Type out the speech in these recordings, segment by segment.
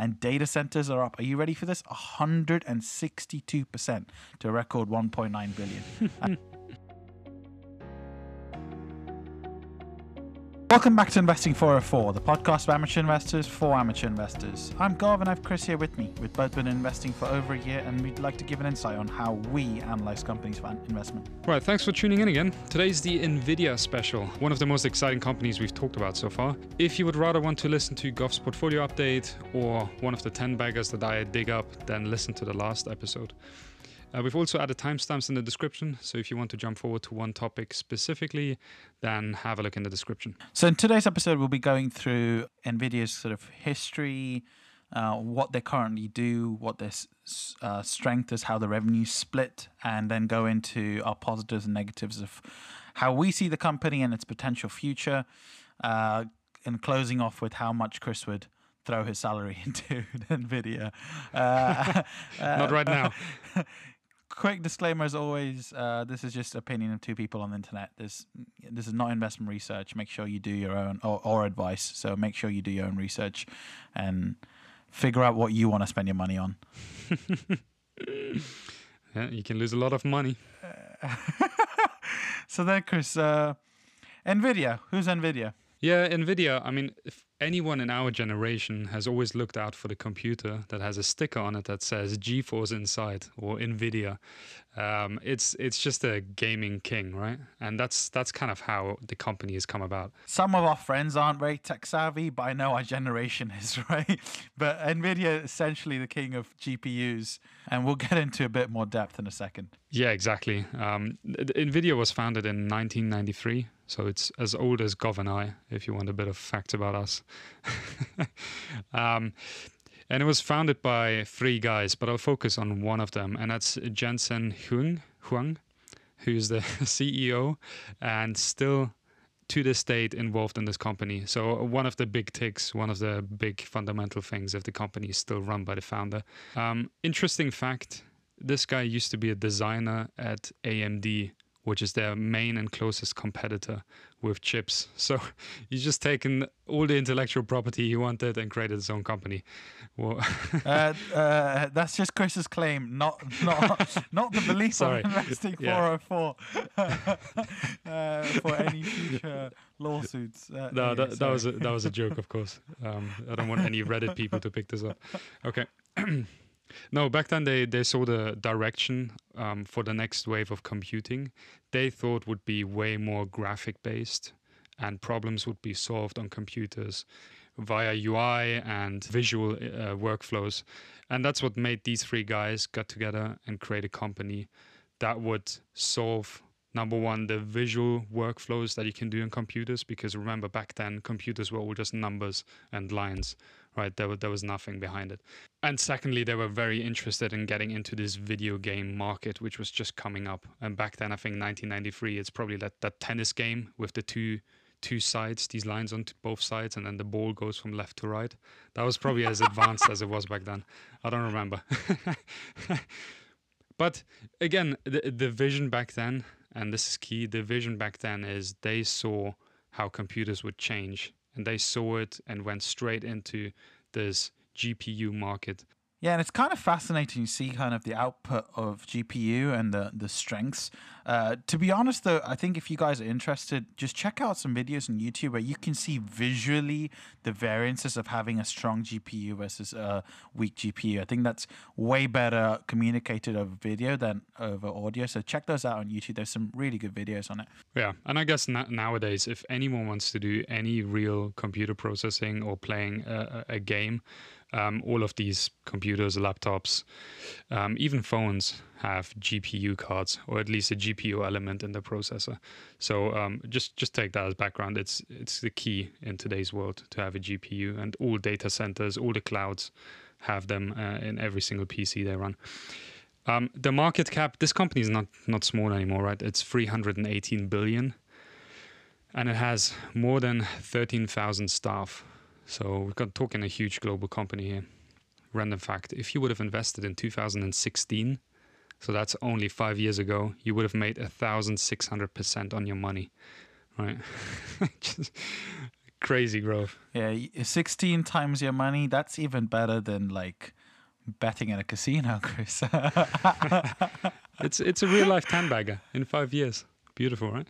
and data centers are up. Are you ready for this? 162% to a record 1.9 billion. Welcome back to Investing 404, the podcast of amateur investors for amateur investors. I'm Gav and I have Chris here with me. We've both been investing for over a year and we'd like to give an insight on how we analyze companies for investment. Right, thanks for tuning in again. Today's the Nvidia special, one of the most exciting companies we've talked about so far. If you would rather want to listen to Gav's portfolio update or one of the 10 baggers that I dig up, then listen to the last episode. Uh, we've also added timestamps in the description, so if you want to jump forward to one topic specifically, then have a look in the description. So, in today's episode, we'll be going through NVIDIA's sort of history, uh, what they currently do, what their uh, strength is, how the revenue split, and then go into our positives and negatives of how we see the company and its potential future. Uh, and closing off with how much Chris would throw his salary into NVIDIA. Uh, Not right now. quick disclaimer as always uh, this is just opinion of two people on the internet. This this is not investment research. Make sure you do your own or, or advice. So make sure you do your own research and figure out what you want to spend your money on. Yeah you can lose a lot of money. So then chris uh, nvidia. Who's nvidia? Yeah nvidia. I mean if anyone in our generation has always looked out for the computer that has a sticker on it that says GeForce inside or Nvidia. Um, it's it's just a gaming king, right? And that's that's kind of how the company has come about. Some of our friends aren't very tech savvy, but I know our generation is, right? But Nvidia essentially the king of GPUs, and we'll get into a bit more depth in a second. Yeah, exactly. Um, Nvidia was founded in 1993 so it's as old as Gav and I, if you want a bit of fact about us. um, and it was founded by three guys, but I'll focus on one of them, and that's Jensen Huang, Huang who's the CEO and still to this date involved in this company. So one of the big ticks, one of the big fundamental things of the company is still run by the founder. Um, interesting fact: this guy used to be a designer at AMD which is their main and closest competitor with chips. So he's just taken all the intellectual property he wanted and created his own company. Well, uh, uh, that's just Chris's claim, not not not the belief Sorry. of investing yeah. 404 uh, for any future lawsuits. Uh, no, that, that was a, that was a joke, of course. Um, I don't want any Reddit people to pick this up. Okay. No, back then they, they saw the direction um, for the next wave of computing. They thought would be way more graphic based, and problems would be solved on computers via UI and visual uh, workflows. And that's what made these three guys get together and create a company that would solve number one the visual workflows that you can do in computers because remember back then computers were all just numbers and lines right? There, there was nothing behind it. And secondly, they were very interested in getting into this video game market, which was just coming up. And back then, I think 1993, it's probably that, that tennis game with the two two sides, these lines on both sides, and then the ball goes from left to right. That was probably as advanced as it was back then. I don't remember. but again, the, the vision back then, and this is key, the vision back then is they saw how computers would change and they saw it and went straight into this GPU market yeah, and it's kind of fascinating to see kind of the output of GPU and the the strengths. Uh, to be honest, though, I think if you guys are interested, just check out some videos on YouTube where you can see visually the variances of having a strong GPU versus a weak GPU. I think that's way better communicated over video than over audio. So check those out on YouTube. There's some really good videos on it. Yeah, and I guess na- nowadays, if anyone wants to do any real computer processing or playing a, a game um, all of these computers, laptops, um, even phones have GPU cards, or at least a GPU element in the processor. So um, just just take that as background. It's it's the key in today's world to have a GPU, and all data centers, all the clouds have them uh, in every single PC they run. Um, the market cap, this company is not not small anymore, right? It's 318 billion, and it has more than 13,000 staff. So we've got talking a huge global company here. Random fact: if you would have invested in 2016, so that's only five years ago, you would have made thousand six hundred percent on your money, right? Just crazy growth. Yeah, 16 times your money. That's even better than like betting in a casino, Chris. It's it's a real life ten bagger in five years. Beautiful, right?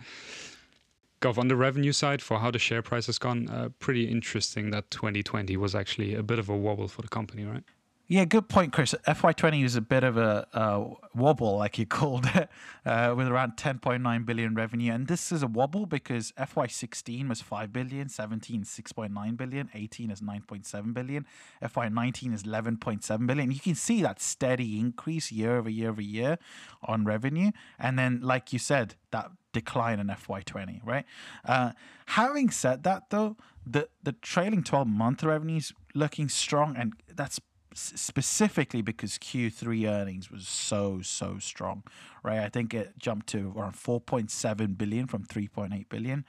Gav, on the revenue side, for how the share price has gone, uh, pretty interesting that 2020 was actually a bit of a wobble for the company, right? Yeah, good point, Chris. FY20 was a bit of a uh, wobble, like you called it, uh, with around 10.9 billion revenue. And this is a wobble because FY16 was 5 billion, 17 6.9 billion, 18 is 9.7 billion, FY19 is 11.7 billion. You can see that steady increase year over year over year on revenue. And then, like you said, that decline in FY20, right? Uh, having said that, though, the, the trailing 12 month revenues looking strong, and that's specifically because Q3 earnings was so so strong, right? I think it jumped to around 4.7 billion from 3.8 billion,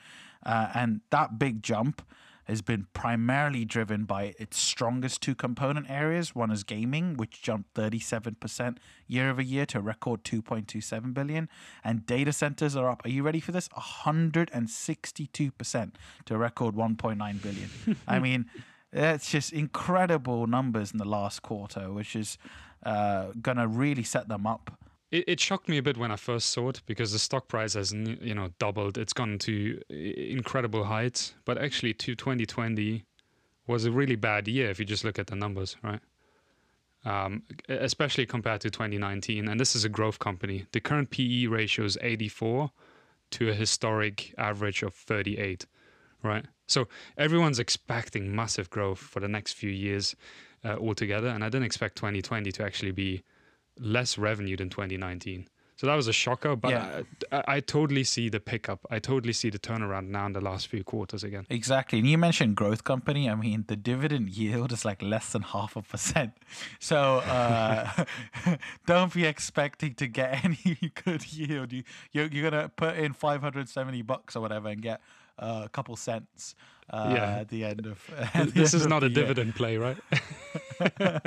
uh, and that big jump has been primarily driven by its strongest two component areas. One is gaming, which jumped 37% year over year to a record 2.27 billion, and data centers are up. Are you ready for this? 162% to a record 1.9 billion. I mean. that's just incredible numbers in the last quarter, which is uh, going to really set them up. It, it, shocked me a bit when I first saw it because the stock price has you know doubled. It's gone to incredible heights, but actually, to 2020 was a really bad year if you just look at the numbers, right? Um, especially compared to 2019. And this is a growth company. The current PE ratio is 84 to a historic average of 38, right? So everyone's expecting massive growth for the next few years uh, altogether, and I didn't expect 2020 to actually be less revenue than 2019. So that was a shocker, but yeah. I, I, totally see the pickup. I totally see the turnaround now in the last few quarters again. Exactly. And you mentioned growth company. I mean, the dividend yield is like less than half a percent. So uh, don't be expecting to get any good yield. You, you're, you're going to put in 570 bucks or whatever and get uh, a couple cents uh, yeah. at the end of. At this is not a dividend play, right?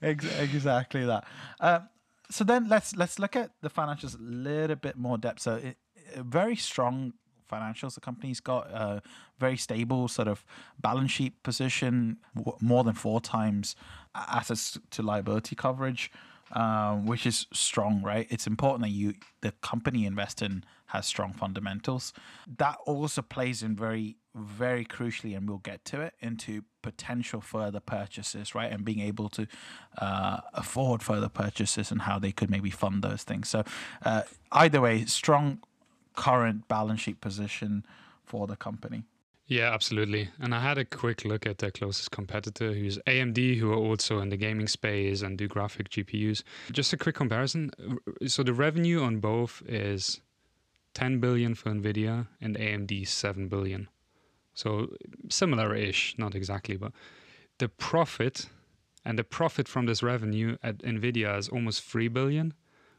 exactly that. Um, so then let's let's look at the financials a little bit more depth. So it, very strong financials. The company's got a very stable sort of balance sheet position, more than four times assets to liability coverage, um, which is strong, right? It's important that you the company invest in has strong fundamentals. That also plays in very, very crucially, and we'll get to it, into potential further purchases, right? And being able to uh, afford further purchases and how they could maybe fund those things. So, uh, either way, strong current balance sheet position for the company. Yeah, absolutely. And I had a quick look at their closest competitor, who's AMD, who are also in the gaming space and do graphic GPUs. Just a quick comparison. So the revenue on both is 10 billion for Nvidia and AMD 7 billion. So similar-ish, not exactly, but the profit and the profit from this revenue at Nvidia is almost 3 billion,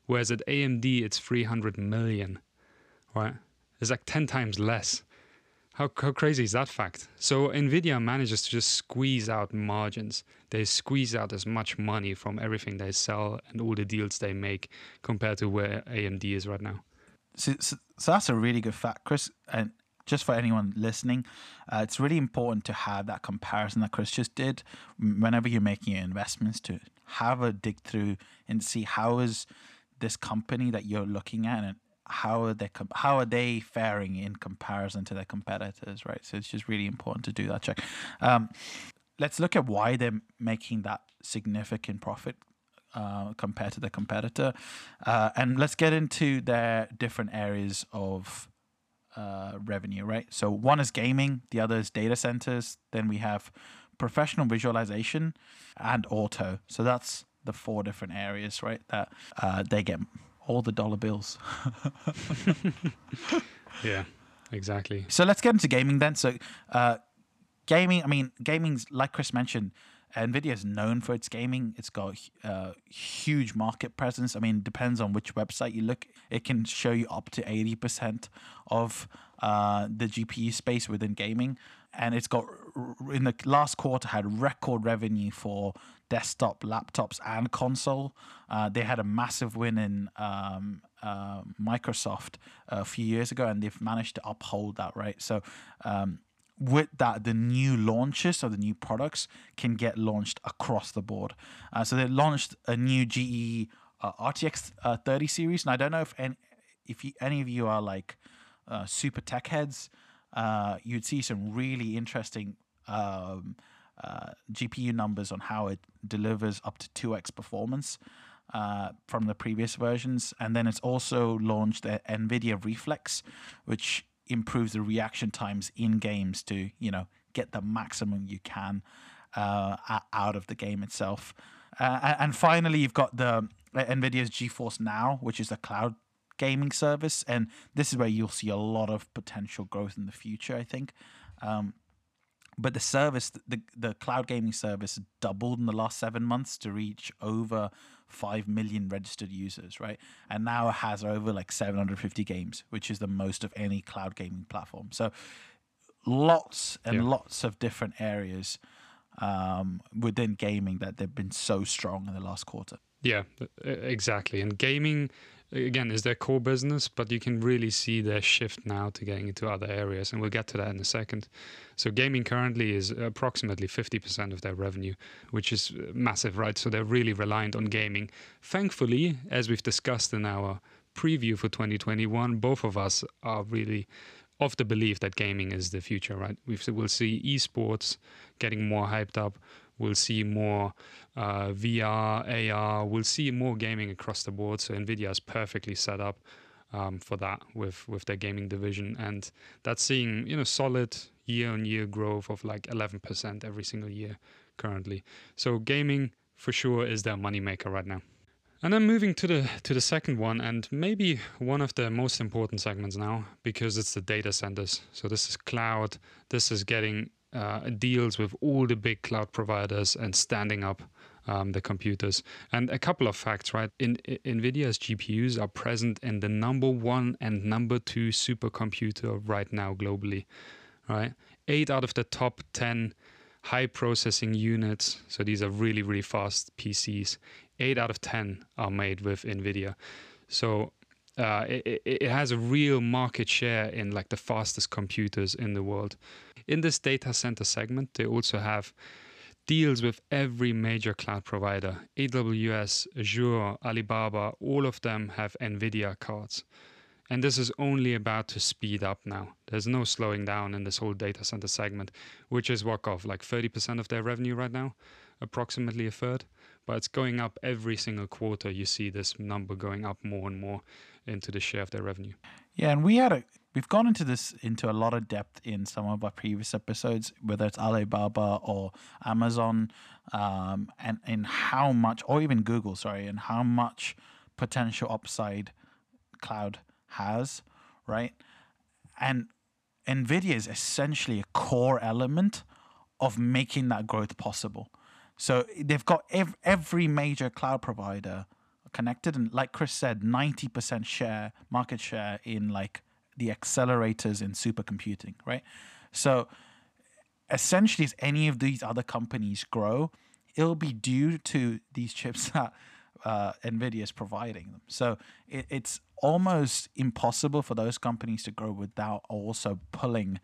whereas at AMD it's 300 million. Right? It's like 10 times less. How, how crazy is that fact? So Nvidia manages to just squeeze out margins. They squeeze out as much money from everything they sell and all the deals they make compared to where AMD is right now. So, so, so, that's a really good fact, Chris. And just for anyone listening, uh, it's really important to have that comparison that Chris just did whenever you're making your investments to have a dig through and see how is this company that you're looking at and how are they how are they faring in comparison to their competitors, right? So it's just really important to do that check. Um, let's look at why they're making that significant profit uh, compared to the competitor. Uh, and let's get into their different areas of uh, revenue, right? So one is gaming, the other is data centers. Then we have professional visualization and auto. So that's the four different areas, right? That uh, they get all the dollar bills. yeah, exactly. So let's get into gaming then. So uh, gaming, I mean, gaming's like Chris mentioned Nvidia is known for its gaming. It's got a uh, huge market presence. I mean, depends on which website you look. It can show you up to eighty percent of uh, the GPU space within gaming, and it's got in the last quarter had record revenue for desktop, laptops, and console. Uh, they had a massive win in um, uh, Microsoft a few years ago, and they've managed to uphold that. Right, so. Um, with that, the new launches of the new products can get launched across the board. Uh, so they launched a new GE uh, RTX uh, 30 series, and I don't know if any, if you, any of you are like uh, super tech heads, uh, you'd see some really interesting um, uh, GPU numbers on how it delivers up to 2x performance. Uh, from the previous versions, and then it's also launched a NVIDIA Reflex, which improves the reaction times in games to you know get the maximum you can uh, out of the game itself. Uh, and finally, you've got the uh, NVIDIA's GeForce Now, which is a cloud gaming service, and this is where you'll see a lot of potential growth in the future. I think. Um, but the service, the the cloud gaming service, doubled in the last seven months to reach over five million registered users, right? And now it has over like 750 games, which is the most of any cloud gaming platform. So lots and yeah. lots of different areas um, within gaming that they've been so strong in the last quarter. Yeah, exactly. And gaming again is their core business, but you can really see their shift now to getting into other areas, and we'll get to that in a second. So gaming currently is approximately 50% of their revenue, which is uh, massive, right? So they're really reliant on gaming. Thankfully, as we've discussed in our preview for 2021, both of us are really of the belief that gaming is the future, right? we will see esports getting more hyped up. We'll see more uh, VR, AR. We'll see more gaming across the board. So Nvidia is perfectly set up um, for that with with their gaming division, and that's seeing you know solid year-on-year growth of like 11% every single year currently. So gaming for sure is their moneymaker right now. And then moving to the to the second one, and maybe one of the most important segments now, because it's the data centers. So this is cloud. This is getting uh, deals with all the big cloud providers and standing up um, the computers. And a couple of facts, right? In, in, NVIDIA's GPUs are present in the number one and number two supercomputer right now globally, right? Eight out of the top 10 high processing units, so these are really, really fast PCs, eight out of 10 are made with NVIDIA. So uh, it, it has a real market share in like the fastest computers in the world. In this data center segment, they also have deals with every major cloud provider AWS, Azure, Alibaba, all of them have NVIDIA cards. And this is only about to speed up now. There's no slowing down in this whole data center segment, which is what of like 30% of their revenue right now, approximately a third. But it's going up every single quarter. You see this number going up more and more into the share of their revenue. Yeah, and we had a we've gone into this into a lot of depth in some of our previous episodes, whether it's Alibaba or Amazon, um, and in how much, or even Google, sorry, and how much potential upside cloud has, right? And Nvidia is essentially a core element of making that growth possible. So they've got ev- every major cloud provider connected, and like Chris said, ninety percent share market share in like the accelerators in supercomputing, right? So essentially, as any of these other companies grow, it'll be due to these chips that uh, NVIDIA is providing them. So it, it's almost impossible for those companies to grow without also pulling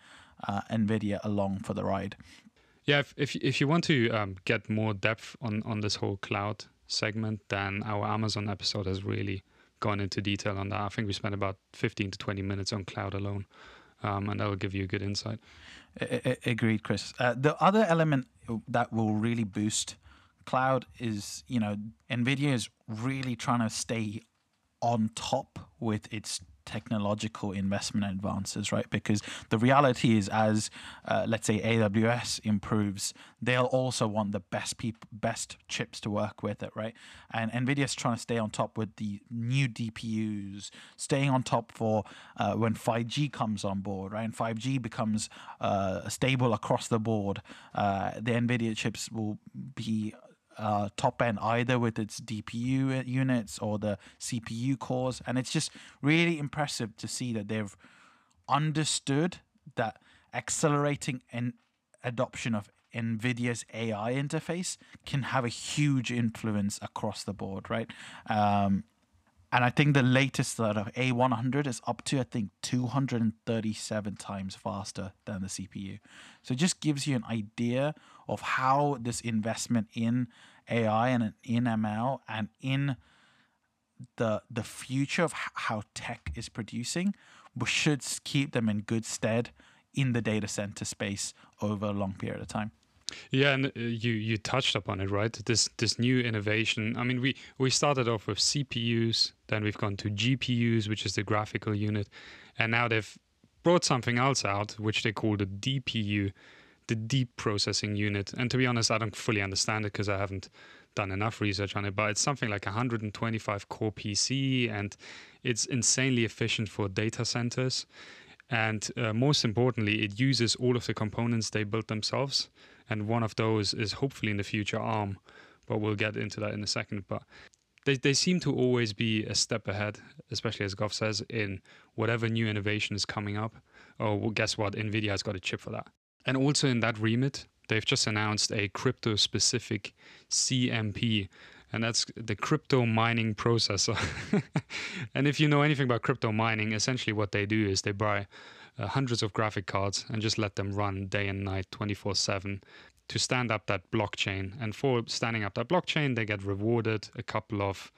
uh, NVIDIA along for the ride. Yeah, if, if, if you want to um, get more depth on, on this whole cloud segment, then our Amazon episode has really gone into detail on that. I think we spent about 15 to 20 minutes on cloud alone, um, and that will give you a good insight. agreed, Chris. Uh, the other element that will really boost cloud is, you know, NVIDIA is really trying to stay on top with its technological investment advances, right? Because the reality is, as uh, let's say AWS improves, they'll also want the best people, best chips to work with it, right? And Nvidia's trying to stay on top with the new DPUs, staying on top for uh, when 5G comes on board, right? And 5G becomes uh, stable across the board. Uh, the Nvidia chips will be uh, top end either with its DPU units or the CPU cores. And it's just really impressive to see that they've understood that accelerating an adoption of NVIDIA's AI interface can have a huge influence across the board, right? Um, and I think the latest that of A100 is up to I think 237 times faster than the CPU. So it just gives you an idea of how this investment in AI and in ML and in the the future of how tech is producing should keep them in good stead in the data center space over a long period of time. Yeah, and uh, you you touched upon it, right? This this new innovation. I mean, we we started off with CPUs, then we've gone to GPUs, which is the graphical unit, and now they've brought something else out, which they call the DPU, the deep processing unit. And to be honest, I don't fully understand it because I haven't done enough research on it. But it's something like 125 core PC, and it's insanely efficient for data centers. And uh, most importantly, it uses all of the components they built themselves and one of those is hopefully in the future ARM, but we'll get into that in a second. But they, they seem to always be a step ahead, especially as Gav says, in whatever new innovation is coming up. Oh, well, guess what? NVIDIA has got a chip for that. And also in that remit, they've just announced a crypto specific CMP, and that's the crypto mining processor. and if you know anything about crypto mining, essentially what they do is they buy uh, hundreds of graphic cards and just let them run day and night 24 7 to stand up that blockchain. And for standing up that blockchain, they get rewarded a couple of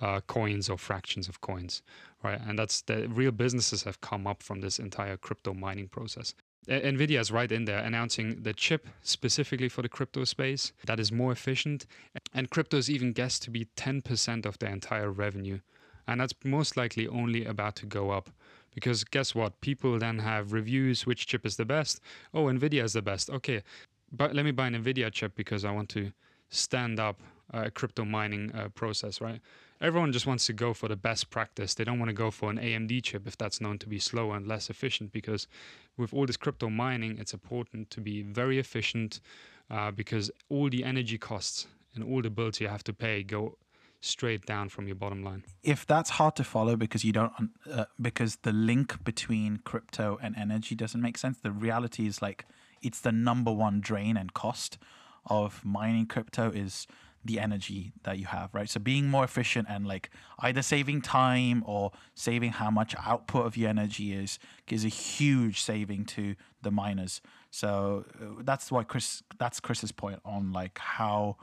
uh, coins or fractions of coins, right? And that's the real businesses have come up from this entire crypto mining process. Nvidia is right in there announcing the chip specifically for the crypto space that is more efficient, and crypto is even guessed to be 10% of their entire revenue, and that's most likely only about to go up. Because guess what? People then have reviews which chip is the best. Oh, Nvidia is the best. Okay, but let me buy an Nvidia chip because I want to stand up a crypto mining uh, process, right? Everyone just wants to go for the best practice. They don't want to go for an AMD chip if that's known to be slower and less efficient because with all this crypto mining, it's important to be very efficient uh, because all the energy costs and all the bills you have to pay go straight down from your bottom line. If that's hard to follow because you don't uh, because the link between crypto and energy doesn't make sense, the reality is like it's the number one drain and cost of mining crypto is the energy that you have, right? So being more efficient and like either saving time or saving how much output of your energy is is a huge saving to the miners. So uh, that's why Chris that's Chris's point on like how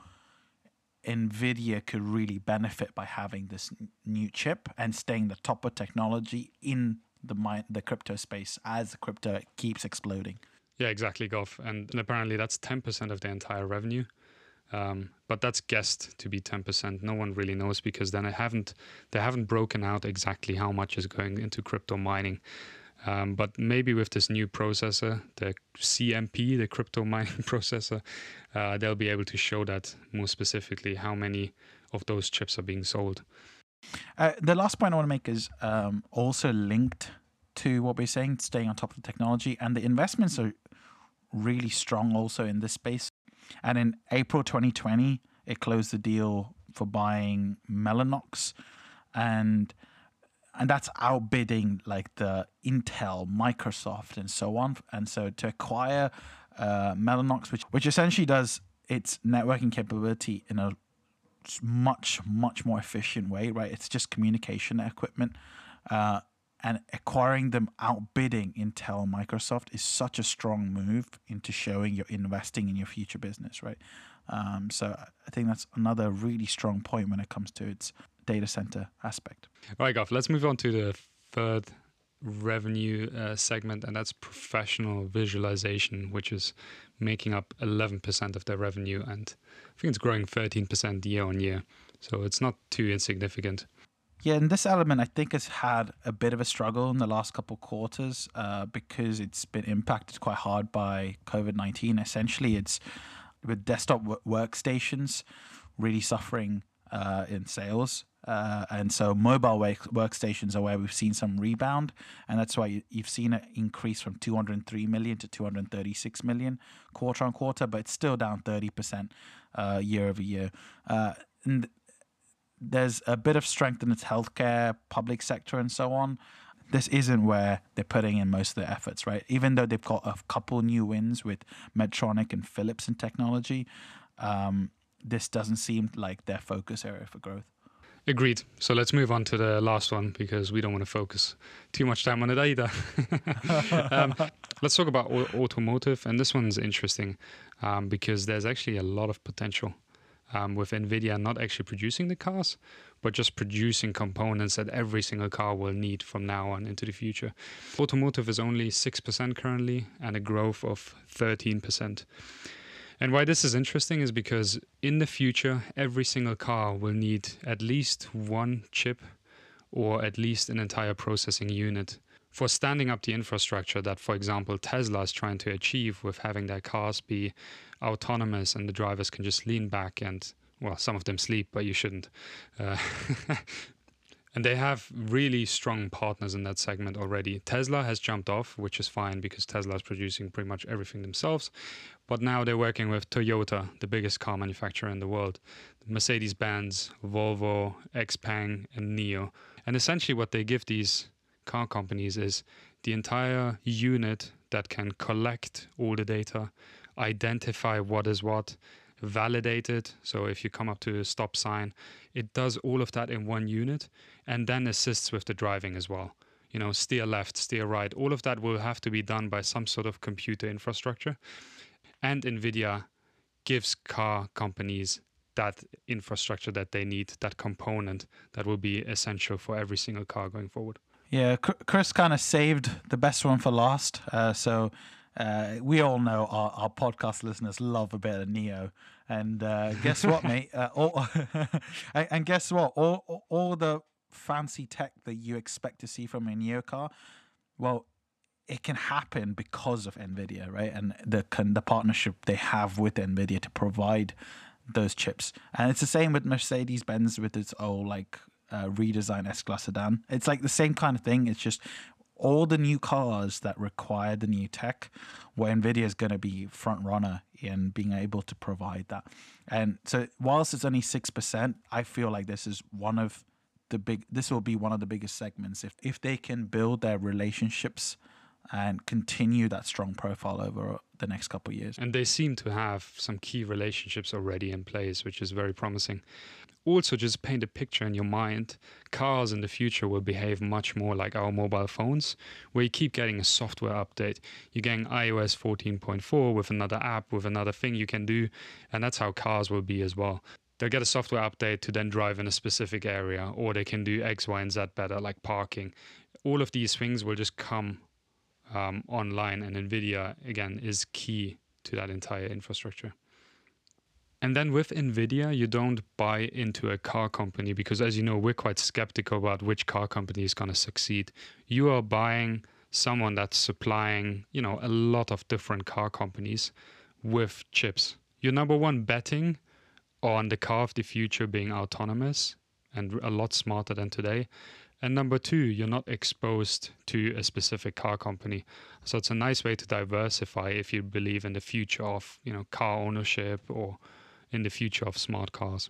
Nvidia could really benefit by having this new chip and staying the top of technology in the mi- the crypto space as crypto keeps exploding. Yeah, exactly, Gav. And apparently that's 10% of the entire revenue. Um, but that's guessed to be 10%. No one really knows because then I haven't they haven't broken out exactly how much is going into crypto mining. Um, but maybe with this new processor, the CMP, the crypto mining processor, uh, they'll be able to show that more specifically how many of those chips are being sold. Uh, the last point I want to make is um, also linked to what we're saying, staying on top of the technology, and the investments are really strong also in this space. And in April 2020, it closed the deal for buying Mellanox, and and that's outbidding like the Intel, Microsoft, and so on. And so to acquire uh, Mellanox, which which essentially does its networking capability in a much much more efficient way, right? It's just communication equipment. Uh, and acquiring them outbidding Intel and Microsoft is such a strong move into showing you're investing in your future business, right? Um, so I think that's another really strong point when it comes to its data center aspect. All right, Gav, let's move on to the third revenue uh, segment, and that's professional visualization, which is making up 11% of their revenue. And I think it's growing 13% year on year. So it's not too insignificant. Yeah, and this element I think has had a bit of a struggle in the last couple of quarters uh, because it's been impacted quite hard by COVID nineteen. Essentially, it's with desktop workstations really suffering uh, in sales. Uh, and so mobile work- workstations are where we've seen some rebound, and that's why you, have seen it increase from 203 million to 236 million quarter on quarter, but it's still down 30% uh, year over year. Uh, and there's a bit of strength in its healthcare, public sector, and so on. This isn't where they're putting in most of their efforts, right? Even though they've got a couple new wins with Medtronic and Philips in technology, um, this doesn't seem like their focus area for growth. Agreed. So let's move on to the last one because we don't want to focus too much time on it either. um, let's talk about automotive, and this one's interesting um, because there's actually a lot of potential um, with Nvidia not actually producing the cars, but just producing components that every single car will need from now on into the future. Automotive is only six percent currently, and a growth of thirteen percent. And why this is interesting is because in the future, every single car will need at least one chip or at least an entire processing unit for standing up the infrastructure that, for example, Tesla is trying to achieve with having their cars be autonomous and the drivers can just lean back and, well, some of them sleep, but you shouldn't. Uh, and they have really strong partners in that segment already. Tesla has jumped off, which is fine because Tesla is producing pretty much everything themselves. But now they're working with Toyota, the biggest car manufacturer in the world, Mercedes Benz, Volvo, Xpeng, and NIO. And essentially, what they give these car companies is the entire unit that can collect all the data, identify what is what, validate it. So if you come up to a stop sign, it does all of that in one unit and then assists with the driving as well. You know, steer left, steer right, all of that will have to be done by some sort of computer infrastructure. And NVIDIA gives car companies that infrastructure that they need, that component that will be essential for every single car going forward. Yeah, Chris kind of saved the best one for last. Uh, so uh, we all know our, our podcast listeners love a bit of NIO. And uh, guess what, mate? Uh, all, and guess what? All, all the fancy tech that you expect to see from a NIO car, well, it can happen because of NVIDIA, right? And the the partnership they have with NVIDIA to provide those chips. And it's the same with Mercedes Benz with its old like uh, redesign S Class sedan. It's like the same kind of thing. It's just all the new cars that require the new tech, where Nvidia is going to be front runner in being able to provide that. And so, whilst it's only six percent, I feel like this is one of the big. This will be one of the biggest segments if if they can build their relationships and continue that strong profile over the next couple of years. And they seem to have some key relationships already in place, which is very promising also just paint a picture in your mind. Cars in the future will behave much more like our mobile phones, where you keep getting a software update. You're getting iOS 14.4 with another app, with another thing you can do, and that's how cars will be as well. They'll get a software update to then drive in a specific area, or they can do X, Y, and Z better, like parking. All of these things will just come um, online, and NVIDIA, again, is key to that entire infrastructure. And then with NVIDIA, you don't buy into a car company because, as you know, we're quite skeptical about which car company is going to succeed. You are buying someone that's supplying, you know, a lot of different car companies with chips. You're number one betting on the car of the future being autonomous and a lot smarter than today. And number two, you're not exposed to a specific car company. So it's a nice way to diversify if you believe in the future of, you know, car ownership or in the future of smart cars.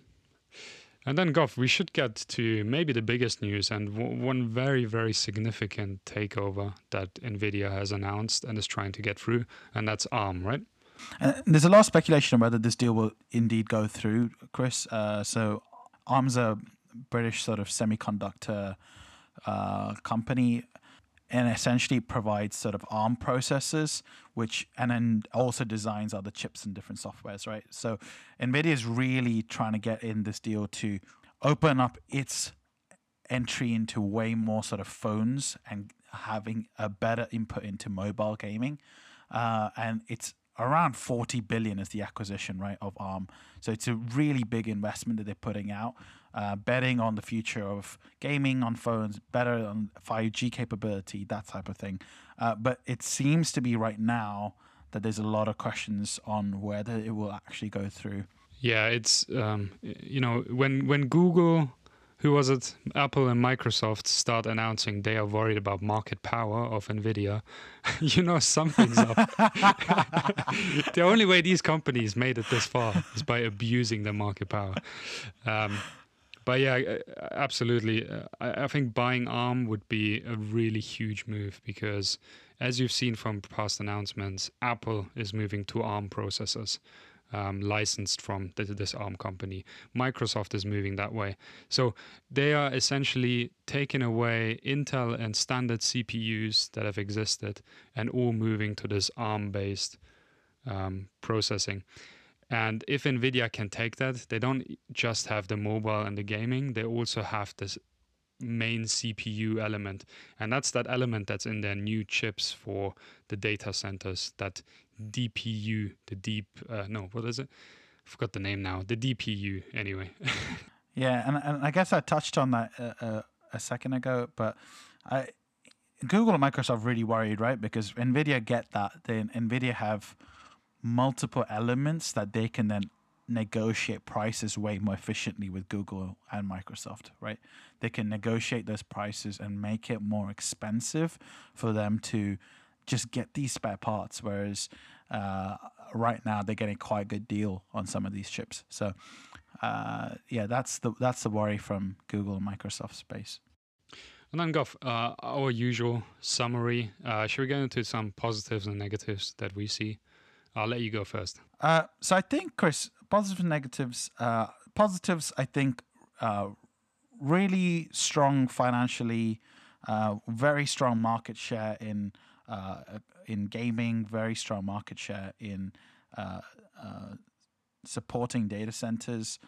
And then, Gav, we should get to maybe the biggest news and w- one very, very significant takeover that NVIDIA has announced and is trying to get through, and that's ARM, right? Uh, there's a lot of speculation on whether this deal will indeed go through, Chris. Uh, so, ARM's a British sort of semiconductor uh, company and essentially provides sort of ARM processors, which and then also designs other chips and different softwares, right? So NVIDIA is really trying to get in this deal to open up its entry into way more sort of phones and having a better input into mobile gaming. Uh, and it's around 40 billion is the acquisition right of arm so it's a really big investment that they're putting out uh, betting on the future of gaming on phones better on 5g capability that type of thing uh, but it seems to be right now that there's a lot of questions on whether it will actually go through yeah it's um, you know when when google who was it? Apple and Microsoft start announcing they are worried about market power of Nvidia. you know something's up. the only way these companies made it this far is by abusing their market power. Um, but yeah, absolutely. Uh, I, think buying ARM would be a really huge move because, as you've seen from past announcements, Apple is moving to ARM processors. um, licensed from th- this ARM company. Microsoft is moving that way. So they are essentially taking away Intel and standard CPUs that have existed and all moving to this ARM based um, processing. And if NVIDIA can take that, they don't just have the mobile and the gaming, they also have this main CPU element. And that's that element that's in their new chips for the data centers, that DPU, the deep, uh, no, what is it? I forgot the name now. The DPU, anyway. yeah, and, and I guess I touched on that uh, uh, a second ago, but I, Google and Microsoft really worried, right? Because NVIDIA get that. They, NVIDIA have multiple elements that they can then negotiate prices way more efficiently with Google and Microsoft, right? They can negotiate those prices and make it more expensive for them to just get these spare parts. Whereas uh, right now they're getting quite a good deal on some of these chips. So uh, yeah, that's the that's the worry from Google and Microsoft space. And then, Gav, uh, our usual summary. Uh, should we go into some positives and negatives that we see? I'll let you go first. Uh, so I think, Chris, positives and negatives. Uh, positives, I think, uh, really strong financially, uh, very strong market share in uh, in gaming, very strong market share in uh, supporting data centers,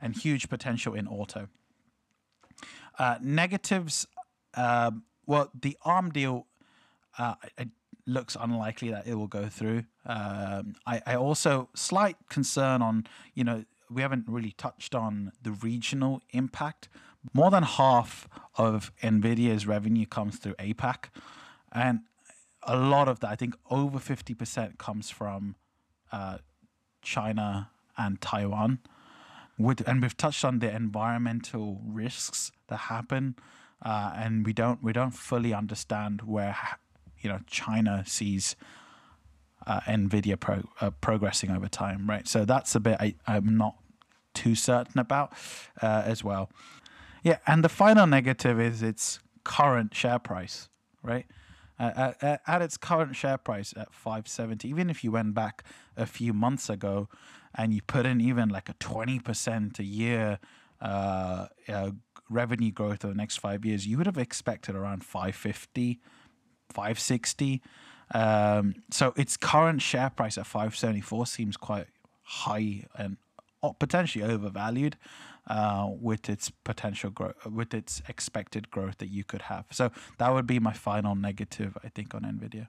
and huge potential in auto. negatives, um, well, the ARM deal. I, looks unlikely that it will go through. Um, I, I also slight concern on you know we haven't really touched on the regional impact. More than half of Nvidia's revenue comes through APAC, and a lot of that, I think, over fifty percent comes from uh, China and Taiwan. With, and we've touched on the environmental risks that happen, uh, and we don't we don't fully understand where you know China sees uh, Nvidia pro, uh, progressing over time, right? So that's a bit I, I'm not too certain about uh, as well. Yeah, and the final negative is its current share price, right? At, at, its current share price at 570, even if you went back a few months ago and you put in even like a 20% a year uh, uh, revenue growth over the next five years, you would have expected around 550 560. Um, so its current share price at 574 seems quite high and potentially overvalued uh, with its potential growth, with its expected growth that you could have. So that would be my final negative, I think, on Nvidia.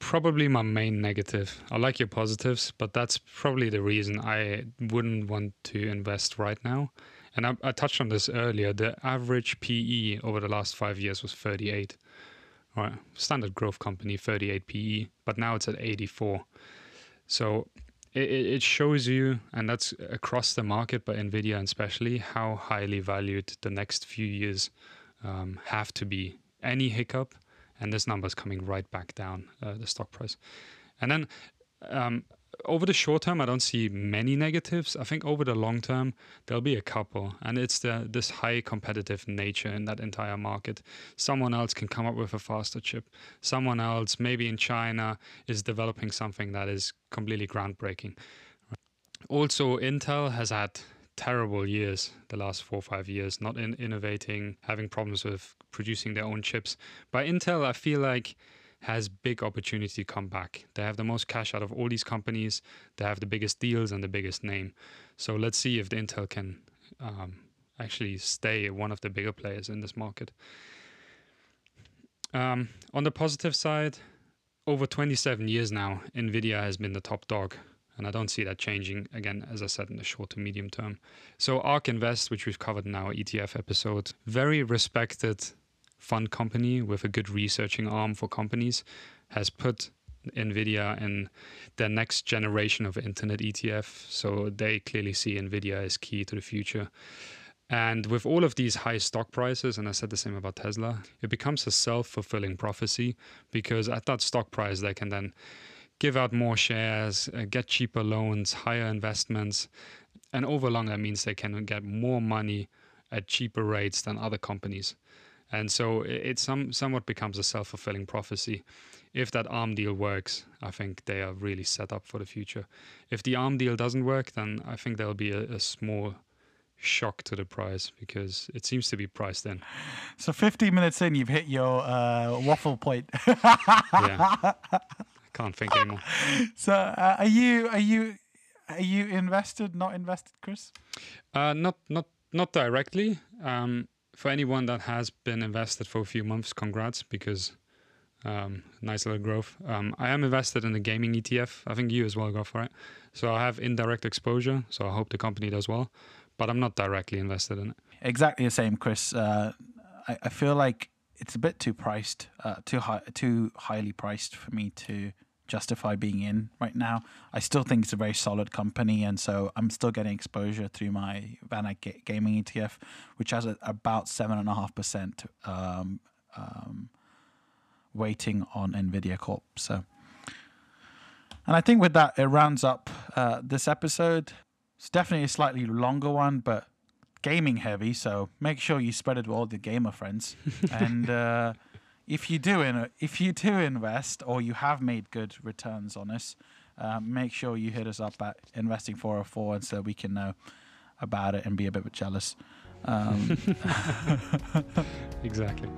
Probably my main negative. I like your positives, but that's probably the reason I wouldn't want to invest right now. And I, I touched on this earlier. The average PE over the last five years was 38 or standard growth company 38 PE, but now it's at 84. So it, it shows you, and that's across the market, but Nvidia especially, how highly valued the next few years um, have to be. Any hiccup, and this number is coming right back down uh, the stock price. And then um, over the short term, I don't see many negatives. I think over the long term, there'll be a couple, and it's the this high competitive nature in that entire market. Someone else can come up with a faster chip. Someone else, maybe in China, is developing something that is completely groundbreaking. Also, Intel has had terrible years the last four or five years, not in innovating, having problems with producing their own chips. By Intel, I feel like has big opportunity to come back. They have the most cash out of all these companies. They have the biggest deals and the biggest name. So let's see if the Intel can um, actually stay one of the bigger players in this market. Um, on the positive side, over 27 years now, Nvidia has been the top dog. And I don't see that changing again, as I said, in the short to medium term. So, ARK Invest, which we've covered in our ETF episode, very respected fund company with a good researching arm for companies has put Nvidia in the next generation of internet ETF. So they clearly see Nvidia as key to the future. And with all of these high stock prices, and I said the same about Tesla, it becomes a self fulfilling prophecy because at that stock price, they can then give out more shares, uh, get cheaper loans, higher investments. And over long, that means they can get more money at cheaper rates than other companies. And so it, some somewhat becomes a self fulfilling prophecy. If that ARM deal works, I think they are really set up for the future. If the ARM deal doesn't work, then I think there'll be a, a small shock to the price because it seems to be priced in. So 15 minutes in, you've hit your uh, waffle point. Yeah. I can't think anymore. so uh, are you are you are you invested? Not invested, Chris? Uh, not not not directly. Um, for anyone that has been invested for a few months, congrats because um, nice little growth. Um, I am invested in the gaming ETF. I think you as well go for it. So I have indirect exposure. So I hope the company does well, but I'm not directly invested in it. Exactly the same, Chris. Uh, I, I feel like it's a bit too priced, uh, too high, too highly priced for me to justify being in right now. I still think it's a very solid company, and so I'm still getting exposure through my VanEck Ga- Gaming ETF, which has a, about seven and a half percent um, um, weighting on Nvidia Corp. So, and I think with that, it rounds up uh, this episode. It's definitely a slightly longer one, but gaming heavy. So make sure you spread it to all the gamer friends. and uh, if you do in, if you do invest or you have made good returns on us, uh, make sure you hit us up at investing 404 and so we can know about it and be a bit jealous. Um, Exactly.